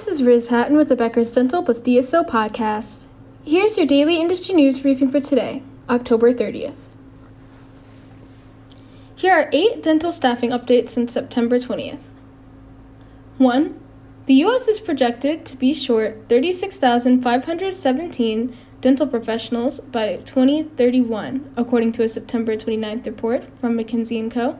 this is Riz Hatton with the Becker's Dental plus DSO podcast. Here's your daily industry news briefing for today, October 30th. Here are eight dental staffing updates since September 20th. 1. The U.S. is projected to be short 36,517 dental professionals by 2031, according to a September 29th report from McKinsey & Co.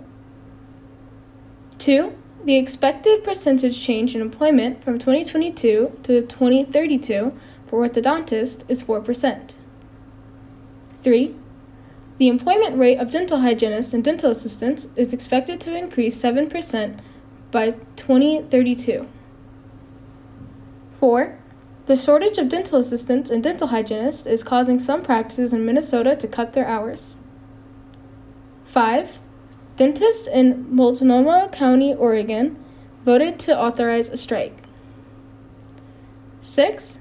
2. The expected percentage change in employment from 2022 to 2032 for orthodontists is 4%. 3. The employment rate of dental hygienists and dental assistants is expected to increase 7% by 2032. 4. The shortage of dental assistants and dental hygienists is causing some practices in Minnesota to cut their hours. 5. Dentists in Multnomah County, Oregon, voted to authorize a strike. 6.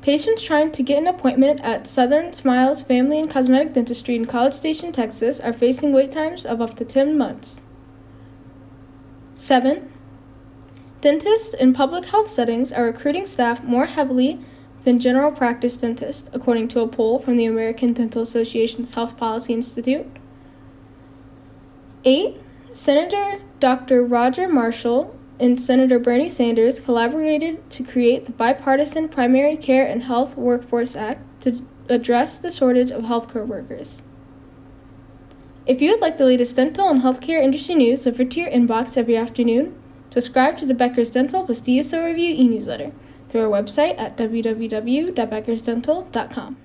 Patients trying to get an appointment at Southern Smiles Family and Cosmetic Dentistry in College Station, Texas, are facing wait times of up to 10 months. 7. Dentists in public health settings are recruiting staff more heavily than general practice dentists, according to a poll from the American Dental Association's Health Policy Institute. 8. Senator Dr. Roger Marshall and Senator Bernie Sanders collaborated to create the bipartisan Primary Care and Health Workforce Act to address the shortage of healthcare workers. If you would like the latest dental and healthcare industry news delivered to your inbox every afternoon, subscribe to the Becker's Dental plus DSO Review e newsletter through our website at www.beckersdental.com.